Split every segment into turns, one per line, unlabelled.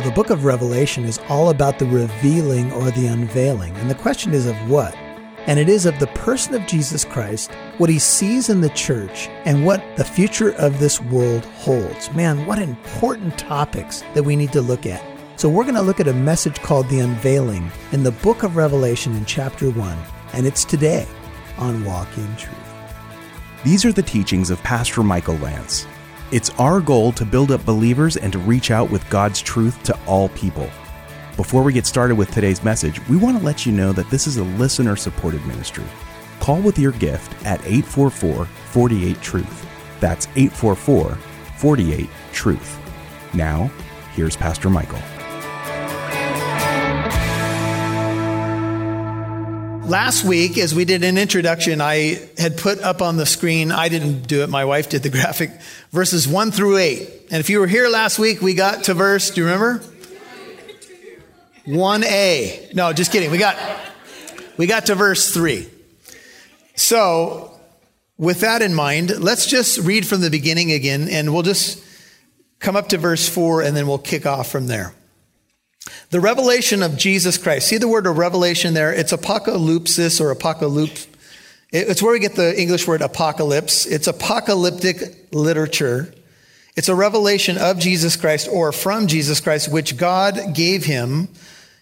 Well, the book of Revelation is all about the revealing or the unveiling. And the question is of what? And it is of the person of Jesus Christ, what he sees in the church, and what the future of this world holds. Man, what important topics that we need to look at. So, we're going to look at a message called The Unveiling in the book of Revelation in chapter 1, and it's today on Walk in Truth.
These are the teachings of Pastor Michael Lance. It's our goal to build up believers and to reach out with God's truth to all people. Before we get started with today's message, we want to let you know that this is a listener supported ministry. Call with your gift at 844 48 Truth. That's 844 48 Truth. Now, here's Pastor Michael.
Last week, as we did an introduction, I had put up on the screen, I didn't do it, my wife did the graphic, verses 1 through 8. And if you were here last week, we got to verse, do you remember? 1a. No, just kidding. We got we got to verse 3. So, with that in mind, let's just read from the beginning again and we'll just come up to verse 4 and then we'll kick off from there. The revelation of Jesus Christ. See the word of revelation there? It's apocalypsis or apocalypse. It's where we get the English word apocalypse. It's apocalyptic literature. It's a revelation of Jesus Christ or from Jesus Christ, which God gave him.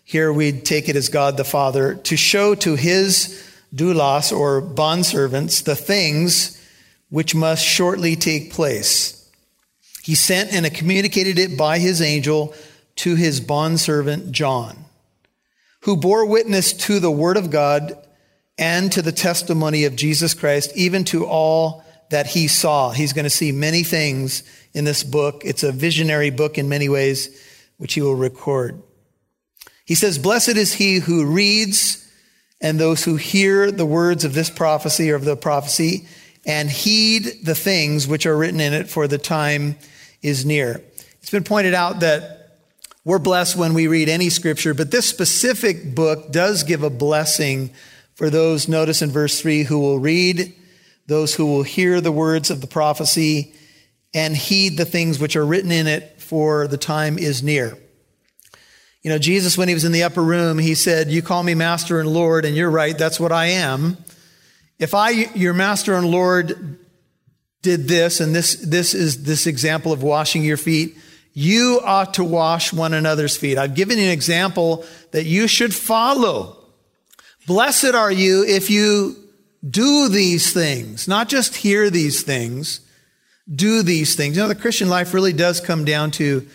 Here we take it as God the Father to show to his doulos or bondservants the things which must shortly take place. He sent and communicated it by his angel to his bondservant John, who bore witness to the word of God and to the testimony of Jesus Christ, even to all that he saw. He's going to see many things in this book. It's a visionary book in many ways, which he will record. He says, Blessed is he who reads and those who hear the words of this prophecy or of the prophecy and heed the things which are written in it, for the time is near. It's been pointed out that we're blessed when we read any scripture, but this specific book does give a blessing for those, notice in verse 3, who will read, those who will hear the words of the prophecy, and heed the things which are written in it, for the time is near. You know, Jesus, when he was in the upper room, he said, You call me master and Lord, and you're right, that's what I am. If I, your master and Lord, did this, and this, this is this example of washing your feet, you ought to wash one another's feet. I've given you an example that you should follow. Blessed are you if you do these things, not just hear these things, do these things. You know, the Christian life really does come down to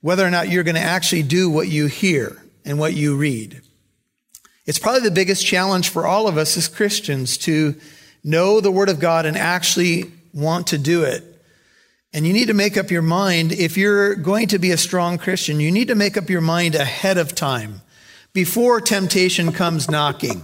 whether or not you're going to actually do what you hear and what you read. It's probably the biggest challenge for all of us as Christians to know the Word of God and actually want to do it. And you need to make up your mind, if you're going to be a strong Christian, you need to make up your mind ahead of time, before temptation comes knocking,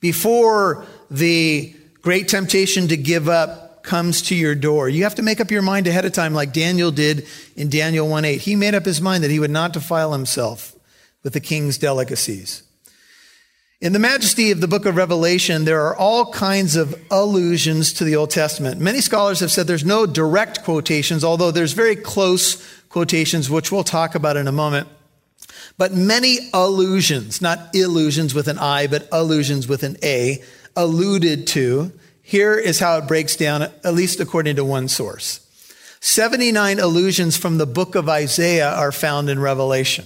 before the great temptation to give up comes to your door. You have to make up your mind ahead of time, like Daniel did in Daniel 1 8. He made up his mind that he would not defile himself with the king's delicacies. In the majesty of the book of Revelation, there are all kinds of allusions to the Old Testament. Many scholars have said there's no direct quotations, although there's very close quotations, which we'll talk about in a moment. But many allusions, not illusions with an I, but allusions with an A, alluded to. Here is how it breaks down, at least according to one source. 79 allusions from the book of Isaiah are found in Revelation.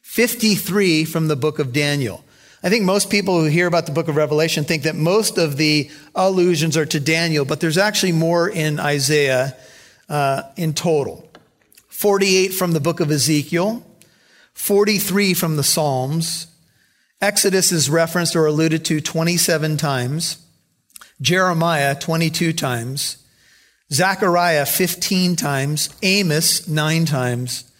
53 from the book of Daniel. I think most people who hear about the book of Revelation think that most of the allusions are to Daniel, but there's actually more in Isaiah uh, in total. 48 from the book of Ezekiel, 43 from the Psalms. Exodus is referenced or alluded to 27 times. Jeremiah 22 times. Zechariah 15 times. Amos 9 times.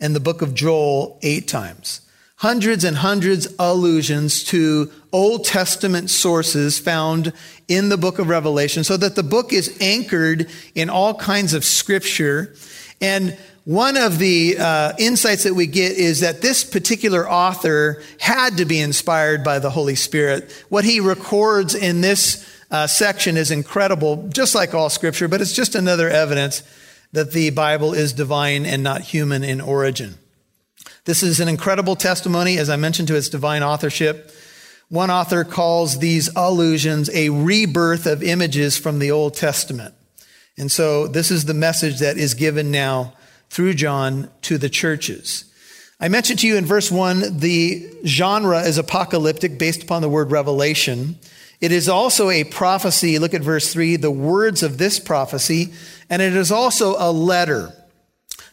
And the book of Joel 8 times hundreds and hundreds allusions to Old Testament sources found in the book of Revelation so that the book is anchored in all kinds of scripture. And one of the uh, insights that we get is that this particular author had to be inspired by the Holy Spirit. What he records in this uh, section is incredible, just like all scripture, but it's just another evidence that the Bible is divine and not human in origin. This is an incredible testimony, as I mentioned, to its divine authorship. One author calls these allusions a rebirth of images from the Old Testament. And so this is the message that is given now through John to the churches. I mentioned to you in verse one, the genre is apocalyptic based upon the word revelation. It is also a prophecy. Look at verse three, the words of this prophecy, and it is also a letter.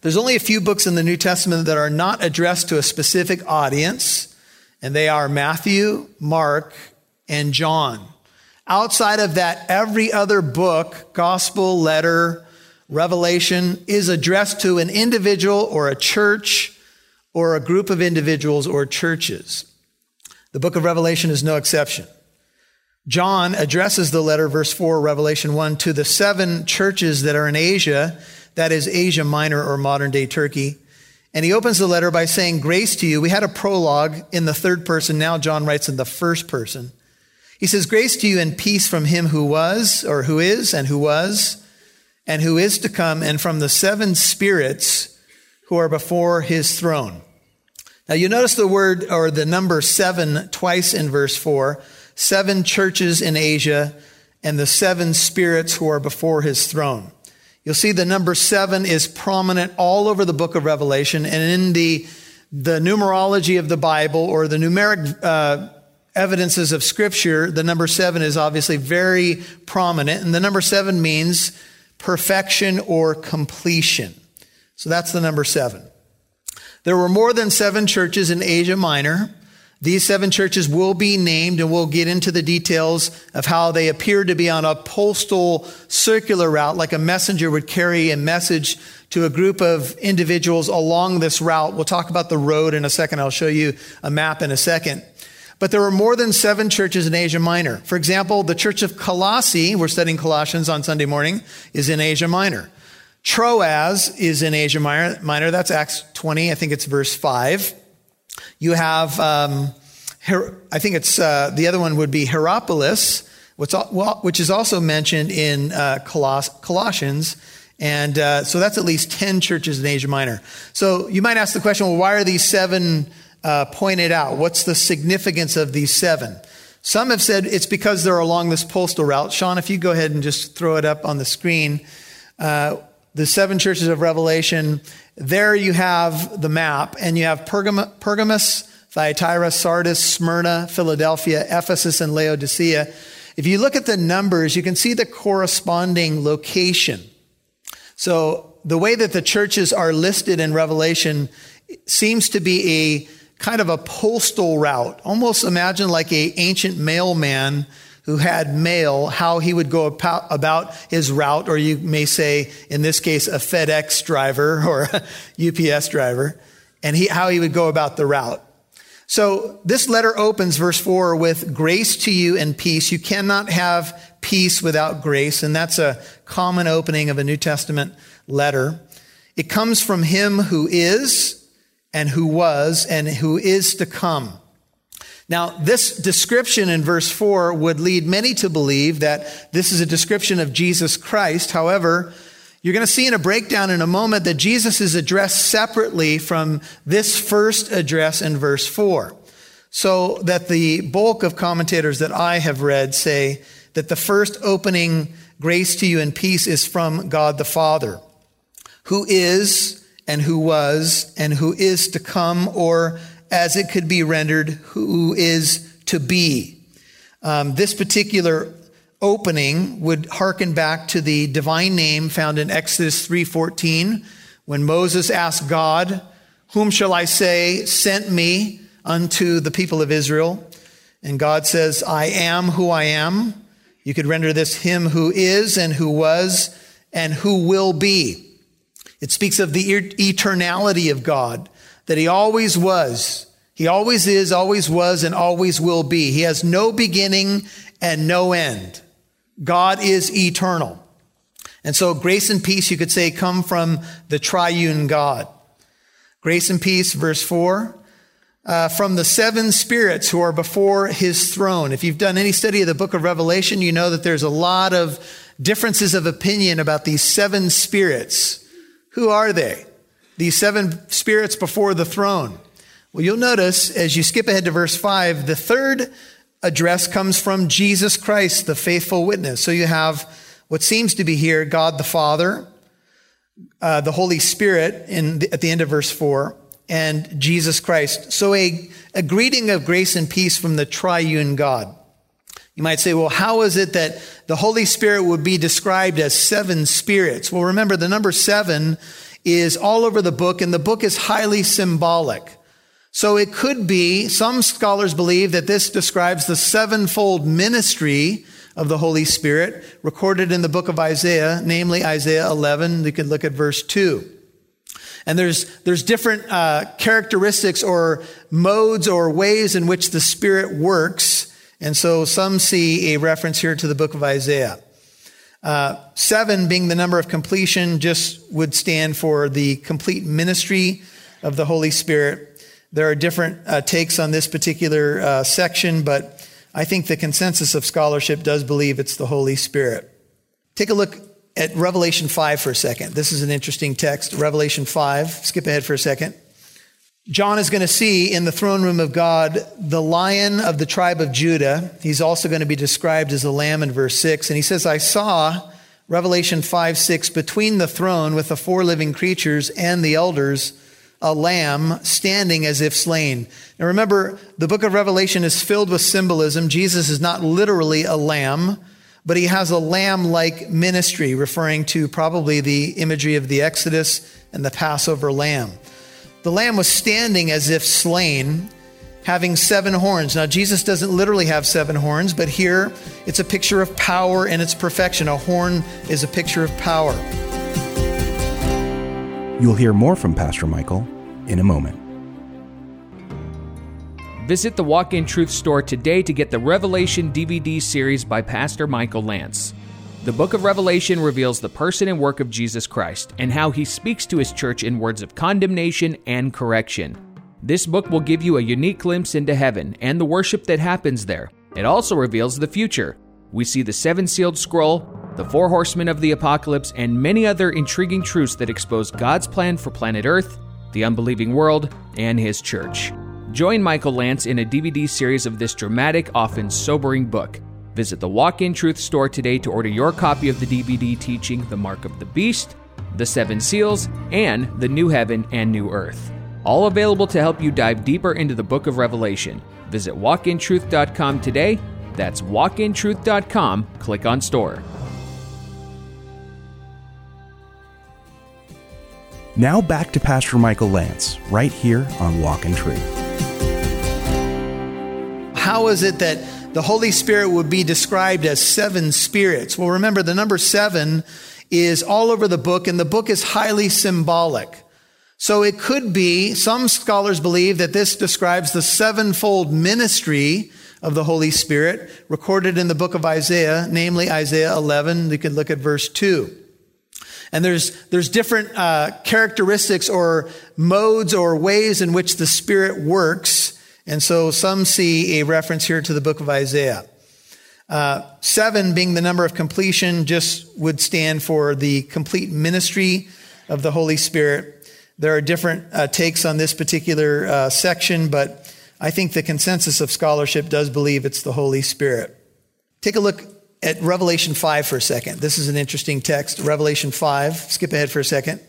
There's only a few books in the New Testament that are not addressed to a specific audience and they are Matthew, Mark, and John. Outside of that, every other book, gospel, letter, revelation is addressed to an individual or a church or a group of individuals or churches. The book of Revelation is no exception. John addresses the letter, verse 4, Revelation 1, to the seven churches that are in Asia, that is Asia Minor or modern day Turkey. And he opens the letter by saying, Grace to you. We had a prologue in the third person. Now John writes in the first person. He says, Grace to you and peace from him who was, or who is, and who was, and who is to come, and from the seven spirits who are before his throne. Now you notice the word or the number seven twice in verse four. Seven churches in Asia and the seven spirits who are before his throne. You'll see the number seven is prominent all over the book of Revelation and in the, the numerology of the Bible or the numeric uh, evidences of Scripture, the number seven is obviously very prominent. And the number seven means perfection or completion. So that's the number seven. There were more than seven churches in Asia Minor. These seven churches will be named and we'll get into the details of how they appear to be on a postal circular route, like a messenger would carry a message to a group of individuals along this route. We'll talk about the road in a second. I'll show you a map in a second. But there were more than seven churches in Asia Minor. For example, the church of Colossae, we're studying Colossians on Sunday morning, is in Asia Minor. Troas is in Asia Minor. That's Acts 20. I think it's verse 5. You have, um, Her- I think it's uh, the other one would be Hierapolis, which is also mentioned in uh, Coloss- Colossians. And uh, so that's at least 10 churches in Asia Minor. So you might ask the question well, why are these seven uh, pointed out? What's the significance of these seven? Some have said it's because they're along this postal route. Sean, if you go ahead and just throw it up on the screen. Uh, the seven churches of Revelation, there you have the map, and you have Pergam- Pergamus, Thyatira, Sardis, Smyrna, Philadelphia, Ephesus, and Laodicea. If you look at the numbers, you can see the corresponding location. So the way that the churches are listed in Revelation seems to be a kind of a postal route. Almost imagine like a ancient mailman who had mail, how he would go about his route, or you may say, in this case, a FedEx driver or a UPS driver, and he, how he would go about the route. So this letter opens verse four with grace to you and peace. You cannot have peace without grace. And that's a common opening of a New Testament letter. It comes from him who is and who was and who is to come. Now, this description in verse 4 would lead many to believe that this is a description of Jesus Christ. However, you're going to see in a breakdown in a moment that Jesus is addressed separately from this first address in verse 4. So that the bulk of commentators that I have read say that the first opening grace to you and peace is from God the Father, who is and who was and who is to come, or as it could be rendered, who is to be. Um, this particular opening would hearken back to the divine name found in Exodus 3:14 when Moses asked God, "Whom shall I say sent me unto the people of Israel?" And God says, "I am who I am." You could render this him who is and who was and who will be. It speaks of the eternality of God that he always was. He always is, always was, and always will be. He has no beginning and no end. God is eternal. And so grace and peace, you could say, come from the triune God. Grace and peace, verse 4, uh, from the seven spirits who are before his throne. If you've done any study of the book of Revelation, you know that there's a lot of differences of opinion about these seven spirits. Who are they? These seven spirits before the throne. Well, you'll notice as you skip ahead to verse 5, the third address comes from Jesus Christ, the faithful witness. So you have what seems to be here God the Father, uh, the Holy Spirit in the, at the end of verse 4, and Jesus Christ. So a, a greeting of grace and peace from the triune God. You might say, well, how is it that the Holy Spirit would be described as seven spirits? Well, remember, the number seven is all over the book, and the book is highly symbolic. So it could be, some scholars believe that this describes the sevenfold ministry of the Holy Spirit recorded in the book of Isaiah, namely Isaiah 11. You could look at verse 2. And there's, there's different uh, characteristics or modes or ways in which the Spirit works. And so some see a reference here to the book of Isaiah. Uh, seven being the number of completion just would stand for the complete ministry of the Holy Spirit. There are different uh, takes on this particular uh, section, but I think the consensus of scholarship does believe it's the Holy Spirit. Take a look at Revelation 5 for a second. This is an interesting text. Revelation 5. Skip ahead for a second. John is going to see in the throne room of God the lion of the tribe of Judah. He's also going to be described as a lamb in verse 6. And he says, I saw, Revelation 5 6, between the throne with the four living creatures and the elders, a lamb standing as if slain. Now remember, the book of Revelation is filled with symbolism. Jesus is not literally a lamb, but he has a lamb like ministry, referring to probably the imagery of the Exodus and the Passover lamb. The lamb was standing as if slain, having seven horns. Now, Jesus doesn't literally have seven horns, but here it's a picture of power and its perfection. A horn is a picture of power.
You'll hear more from Pastor Michael in a moment.
Visit the Walk In Truth store today to get the Revelation DVD series by Pastor Michael Lance. The book of Revelation reveals the person and work of Jesus Christ and how he speaks to his church in words of condemnation and correction. This book will give you a unique glimpse into heaven and the worship that happens there. It also reveals the future. We see the seven sealed scroll, the four horsemen of the apocalypse, and many other intriguing truths that expose God's plan for planet Earth, the unbelieving world, and His church. Join Michael Lance in a DVD series of this dramatic, often sobering book. Visit the Walk In Truth store today to order your copy of the DVD teaching The Mark of the Beast, The Seven Seals, and The New Heaven and New Earth. All available to help you dive deeper into the book of Revelation. Visit walkintruth.com today. That's walkintruth.com. Click on store.
Now back to Pastor Michael Lance, right here on Walk in Truth.
How is it that the Holy Spirit would be described as seven spirits? Well, remember, the number seven is all over the book, and the book is highly symbolic. So it could be, some scholars believe that this describes the sevenfold ministry of the Holy Spirit recorded in the book of Isaiah, namely Isaiah 11. You could look at verse 2. And there's, there's different uh, characteristics or modes or ways in which the Spirit works. And so some see a reference here to the book of Isaiah. Uh, seven being the number of completion just would stand for the complete ministry of the Holy Spirit. There are different uh, takes on this particular uh, section, but I think the consensus of scholarship does believe it's the Holy Spirit. Take a look at Revelation 5 for a second. This is an interesting text. Revelation 5. Skip ahead for a second.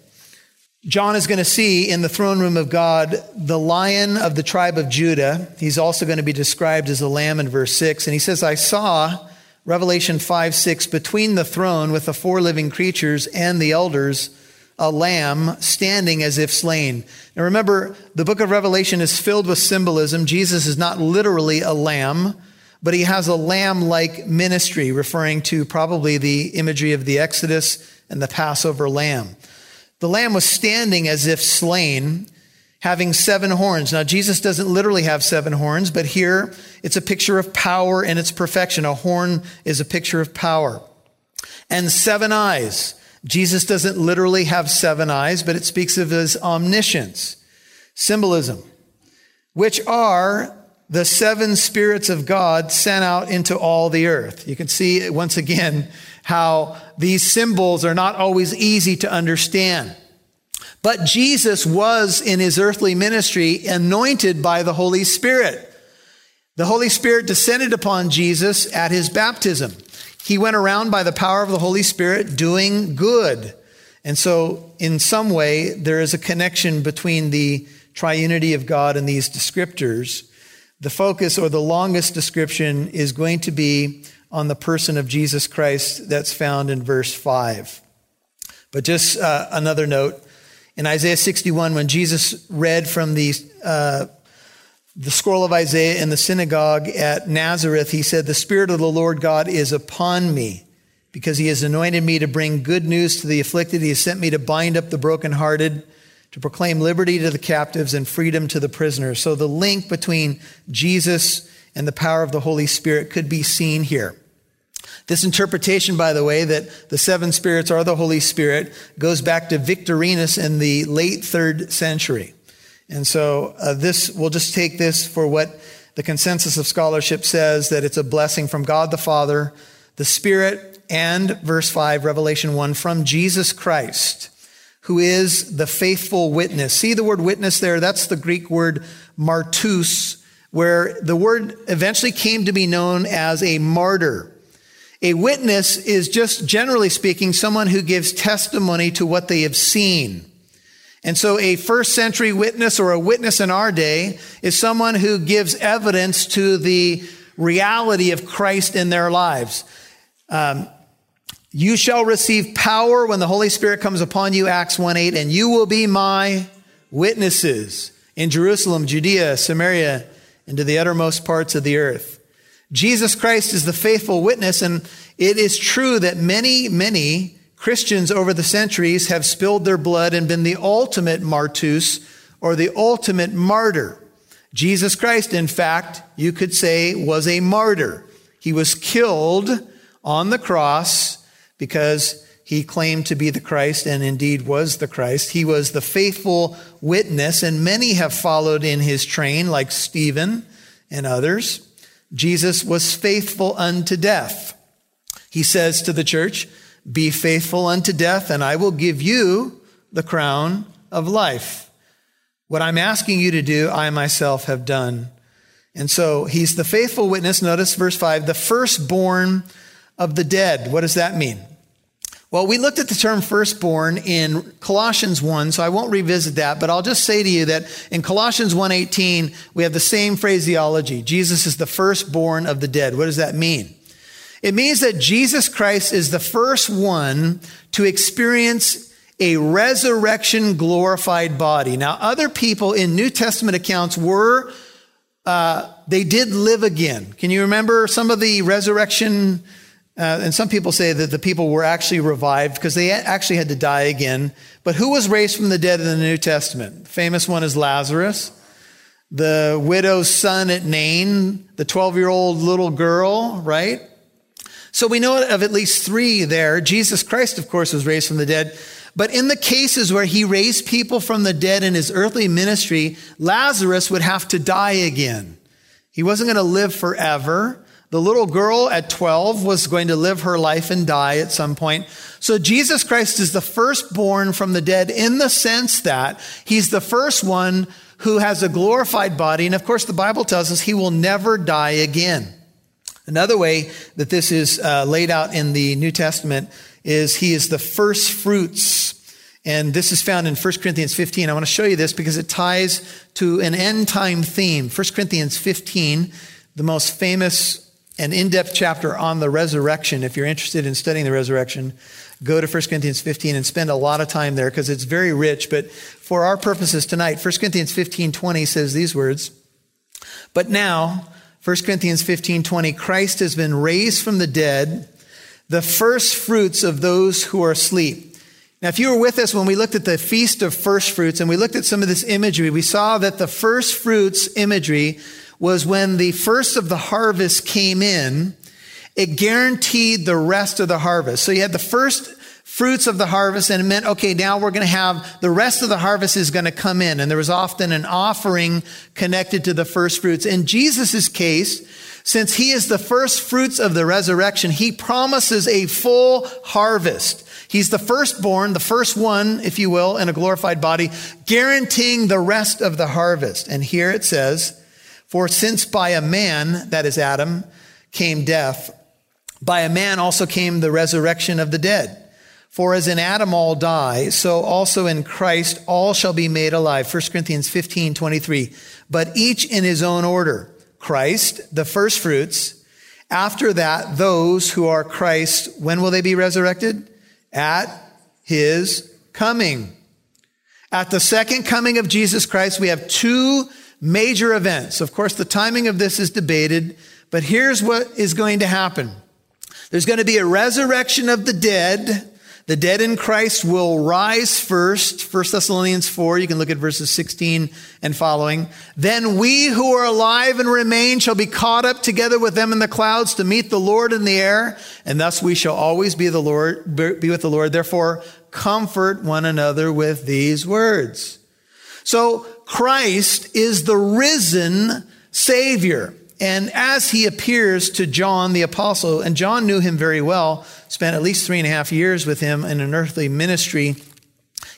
John is going to see in the throne room of God the lion of the tribe of Judah. He's also going to be described as a lamb in verse 6. And he says, I saw, Revelation 5 6, between the throne with the four living creatures and the elders, a lamb standing as if slain. Now remember, the book of Revelation is filled with symbolism. Jesus is not literally a lamb but he has a lamb like ministry, referring to probably the imagery of the Exodus and the Passover lamb. The lamb was standing as if slain, having seven horns. Now, Jesus doesn't literally have seven horns, but here it's a picture of power and its perfection. A horn is a picture of power. And seven eyes. Jesus doesn't literally have seven eyes, but it speaks of his omniscience. Symbolism, which are the seven spirits of God sent out into all the earth. You can see once again how these symbols are not always easy to understand. But Jesus was in his earthly ministry anointed by the Holy Spirit. The Holy Spirit descended upon Jesus at his baptism. He went around by the power of the Holy Spirit doing good. And so, in some way, there is a connection between the triunity of God and these descriptors. The focus or the longest description is going to be on the person of Jesus Christ that's found in verse 5. But just uh, another note in Isaiah 61, when Jesus read from the, uh, the scroll of Isaiah in the synagogue at Nazareth, he said, The Spirit of the Lord God is upon me because he has anointed me to bring good news to the afflicted. He has sent me to bind up the brokenhearted, to proclaim liberty to the captives and freedom to the prisoners. So the link between Jesus and the power of the Holy Spirit could be seen here. This interpretation, by the way, that the seven spirits are the Holy Spirit goes back to Victorinus in the late third century. And so uh, this, we'll just take this for what the consensus of scholarship says that it's a blessing from God the Father, the Spirit, and verse 5, Revelation 1, from Jesus Christ, who is the faithful witness. See the word witness there? That's the Greek word martus, where the word eventually came to be known as a martyr. A witness is just generally speaking someone who gives testimony to what they have seen. And so a first century witness or a witness in our day is someone who gives evidence to the reality of Christ in their lives. Um, you shall receive power when the Holy Spirit comes upon you, Acts 1 8, and you will be my witnesses in Jerusalem, Judea, Samaria, and to the uttermost parts of the earth. Jesus Christ is the faithful witness, and it is true that many, many Christians over the centuries have spilled their blood and been the ultimate martus or the ultimate martyr. Jesus Christ, in fact, you could say, was a martyr. He was killed on the cross because he claimed to be the Christ and indeed was the Christ. He was the faithful witness, and many have followed in his train, like Stephen and others. Jesus was faithful unto death. He says to the church, Be faithful unto death, and I will give you the crown of life. What I'm asking you to do, I myself have done. And so he's the faithful witness. Notice verse 5 the firstborn of the dead. What does that mean? Well, we looked at the term firstborn in Colossians 1, so I won't revisit that, but I'll just say to you that in Colossians 1:18, we have the same phraseology. Jesus is the firstborn of the dead. What does that mean? It means that Jesus Christ is the first one to experience a resurrection glorified body. Now, other people in New Testament accounts were, uh, they did live again. Can you remember some of the resurrection uh, and some people say that the people were actually revived because they actually had to die again. But who was raised from the dead in the New Testament? The famous one is Lazarus, the widow's son at Nain, the 12 year old little girl, right? So we know of at least three there. Jesus Christ, of course, was raised from the dead. But in the cases where he raised people from the dead in his earthly ministry, Lazarus would have to die again. He wasn't going to live forever. The little girl at 12 was going to live her life and die at some point. So Jesus Christ is the firstborn from the dead in the sense that he's the first one who has a glorified body. And of course, the Bible tells us he will never die again. Another way that this is uh, laid out in the New Testament is he is the first fruits. And this is found in 1 Corinthians 15. I want to show you this because it ties to an end time theme. 1 Corinthians 15, the most famous an in depth chapter on the resurrection. If you're interested in studying the resurrection, go to 1 Corinthians 15 and spend a lot of time there because it's very rich. But for our purposes tonight, 1 Corinthians 15 20 says these words But now, 1 Corinthians 15 20, Christ has been raised from the dead, the first fruits of those who are asleep. Now, if you were with us when we looked at the Feast of First Fruits and we looked at some of this imagery, we saw that the first fruits imagery was when the first of the harvest came in, it guaranteed the rest of the harvest. So you had the first fruits of the harvest and it meant, okay, now we're going to have the rest of the harvest is going to come in. And there was often an offering connected to the first fruits. In Jesus' case, since he is the first fruits of the resurrection, he promises a full harvest. He's the firstborn, the first one, if you will, in a glorified body, guaranteeing the rest of the harvest. And here it says, For since by a man, that is Adam, came death, by a man also came the resurrection of the dead. For as in Adam all die, so also in Christ all shall be made alive. 1 Corinthians 15, 23. But each in his own order. Christ, the first fruits. After that, those who are Christ, when will they be resurrected? At his coming. At the second coming of Jesus Christ, we have two major events. Of course, the timing of this is debated, but here's what is going to happen. There's going to be a resurrection of the dead the dead in Christ will rise first. 1 Thessalonians 4, you can look at verses 16 and following. Then we who are alive and remain shall be caught up together with them in the clouds to meet the Lord in the air, and thus we shall always be the Lord, be with the Lord. Therefore, comfort one another with these words. So Christ is the risen Savior. And as he appears to John the apostle, and John knew him very well, spent at least three and a half years with him in an earthly ministry,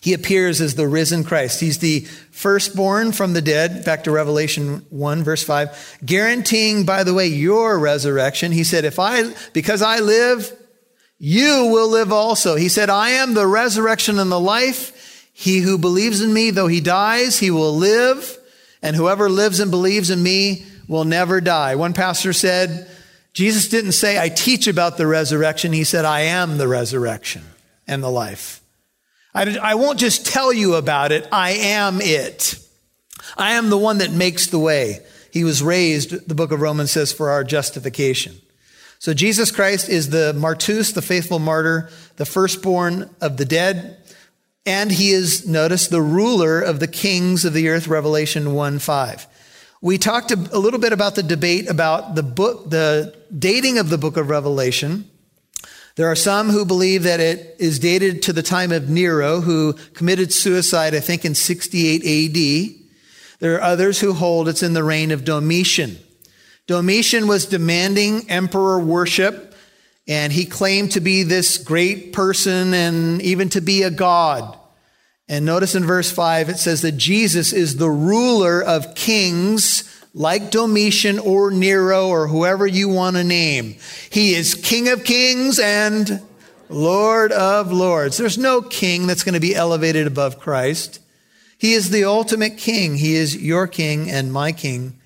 he appears as the risen Christ. He's the firstborn from the dead, back to Revelation 1, verse 5, guaranteeing, by the way, your resurrection. He said, If I, because I live, you will live also. He said, I am the resurrection and the life. He who believes in me, though he dies, he will live. And whoever lives and believes in me will never die. One pastor said, Jesus didn't say, I teach about the resurrection. He said, I am the resurrection and the life. I, I won't just tell you about it. I am it. I am the one that makes the way. He was raised, the book of Romans says, for our justification. So Jesus Christ is the martus, the faithful martyr, the firstborn of the dead. And he is, notice, the ruler of the kings of the earth, Revelation 1 5. We talked a little bit about the debate about the book, the dating of the book of Revelation. There are some who believe that it is dated to the time of Nero, who committed suicide, I think, in 68 AD. There are others who hold it's in the reign of Domitian. Domitian was demanding emperor worship, and he claimed to be this great person and even to be a god. And notice in verse 5, it says that Jesus is the ruler of kings like Domitian or Nero or whoever you want to name. He is King of kings and Lord of lords. There's no king that's going to be elevated above Christ. He is the ultimate king. He is your king and my king.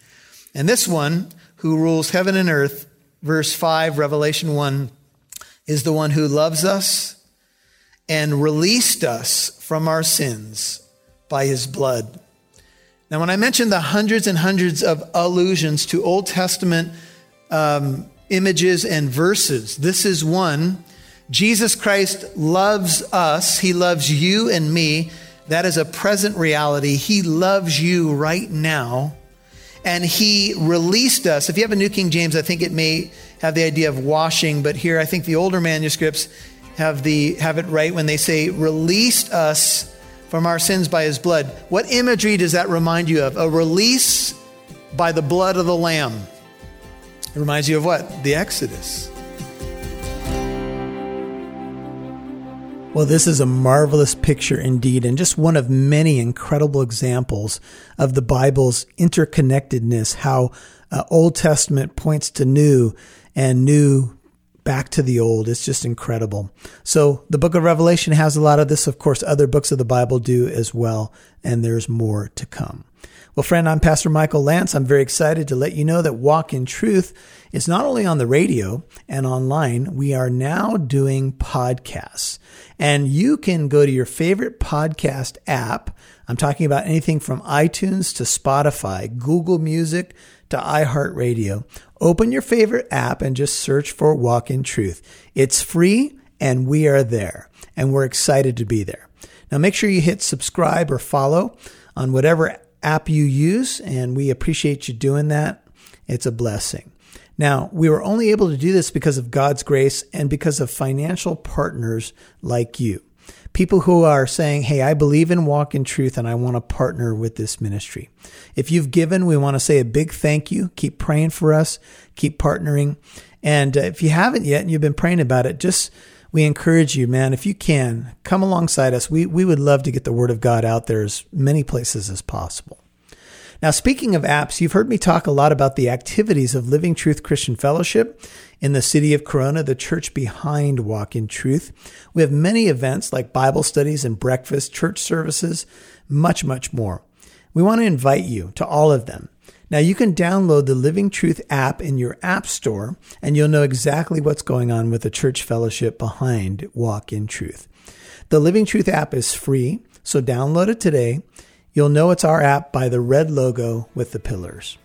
And this one who rules heaven and earth, verse 5, Revelation 1, is the one who loves us and released us from our sins by his blood. Now, when I mentioned the hundreds and hundreds of allusions to Old Testament um, images and verses, this is one. Jesus Christ loves us, he loves you and me. That is a present reality. He loves you right now. And he released us. If you have a New King James, I think it may have the idea of washing, but here I think the older manuscripts have, the, have it right when they say, released us from our sins by his blood. What imagery does that remind you of? A release by the blood of the Lamb. It reminds you of what? The Exodus. Well, this is a marvelous picture indeed, and just one of many incredible examples of the Bible's interconnectedness, how uh, Old Testament points to new and new back to the old. It's just incredible. So the book of Revelation has a lot of this. Of course, other books of the Bible do as well. And there's more to come. Well, friend, I'm Pastor Michael Lance. I'm very excited to let you know that Walk in Truth is not only on the radio and online, we are now doing podcasts. And you can go to your favorite podcast app. I'm talking about anything from iTunes to Spotify, Google Music to iHeartRadio. Open your favorite app and just search for Walk in Truth. It's free and we are there and we're excited to be there. Now make sure you hit subscribe or follow on whatever app you use and we appreciate you doing that. It's a blessing. Now, we were only able to do this because of God's grace and because of financial partners like you people who are saying, Hey, I believe in walk in truth and I want to partner with this ministry. If you've given, we want to say a big thank you. Keep praying for us, keep partnering. And uh, if you haven't yet and you've been praying about it, just we encourage you, man, if you can, come alongside us. We, we would love to get the word of God out there as many places as possible. Now, speaking of apps, you've heard me talk a lot about the activities of Living Truth Christian Fellowship in the city of Corona, the church behind Walk in Truth. We have many events like Bible studies and breakfast, church services, much, much more. We want to invite you to all of them. Now you can download the Living Truth app in your app store and you'll know exactly what's going on with the church fellowship behind Walk in Truth. The Living Truth app is free, so download it today. You'll know it's our app by the red logo with the pillars.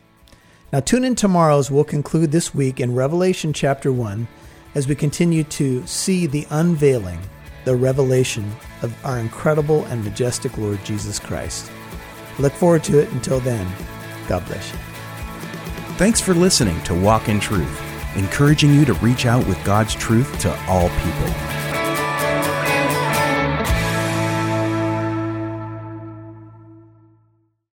Now tune in tomorrow as we'll conclude this week in Revelation chapter 1 as we continue to see the unveiling, the revelation of our incredible and majestic Lord Jesus Christ. Look forward to it. Until then, God bless you.
Thanks for listening to Walk in Truth, encouraging you to reach out with God's truth to all people.